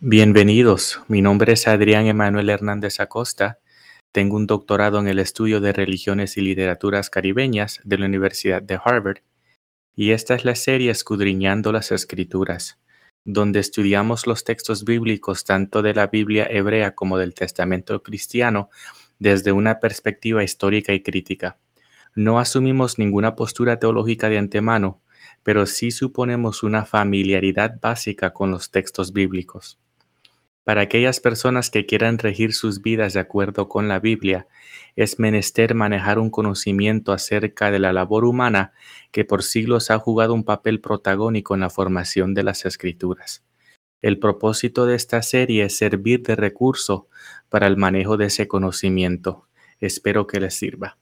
Bienvenidos, mi nombre es Adrián Emanuel Hernández Acosta. Tengo un doctorado en el estudio de religiones y literaturas caribeñas de la Universidad de Harvard y esta es la serie Escudriñando las Escrituras, donde estudiamos los textos bíblicos tanto de la Biblia hebrea como del Testamento cristiano desde una perspectiva histórica y crítica. No asumimos ninguna postura teológica de antemano, pero sí suponemos una familiaridad básica con los textos bíblicos. Para aquellas personas que quieran regir sus vidas de acuerdo con la Biblia, es menester manejar un conocimiento acerca de la labor humana que por siglos ha jugado un papel protagónico en la formación de las escrituras. El propósito de esta serie es servir de recurso para el manejo de ese conocimiento. Espero que les sirva.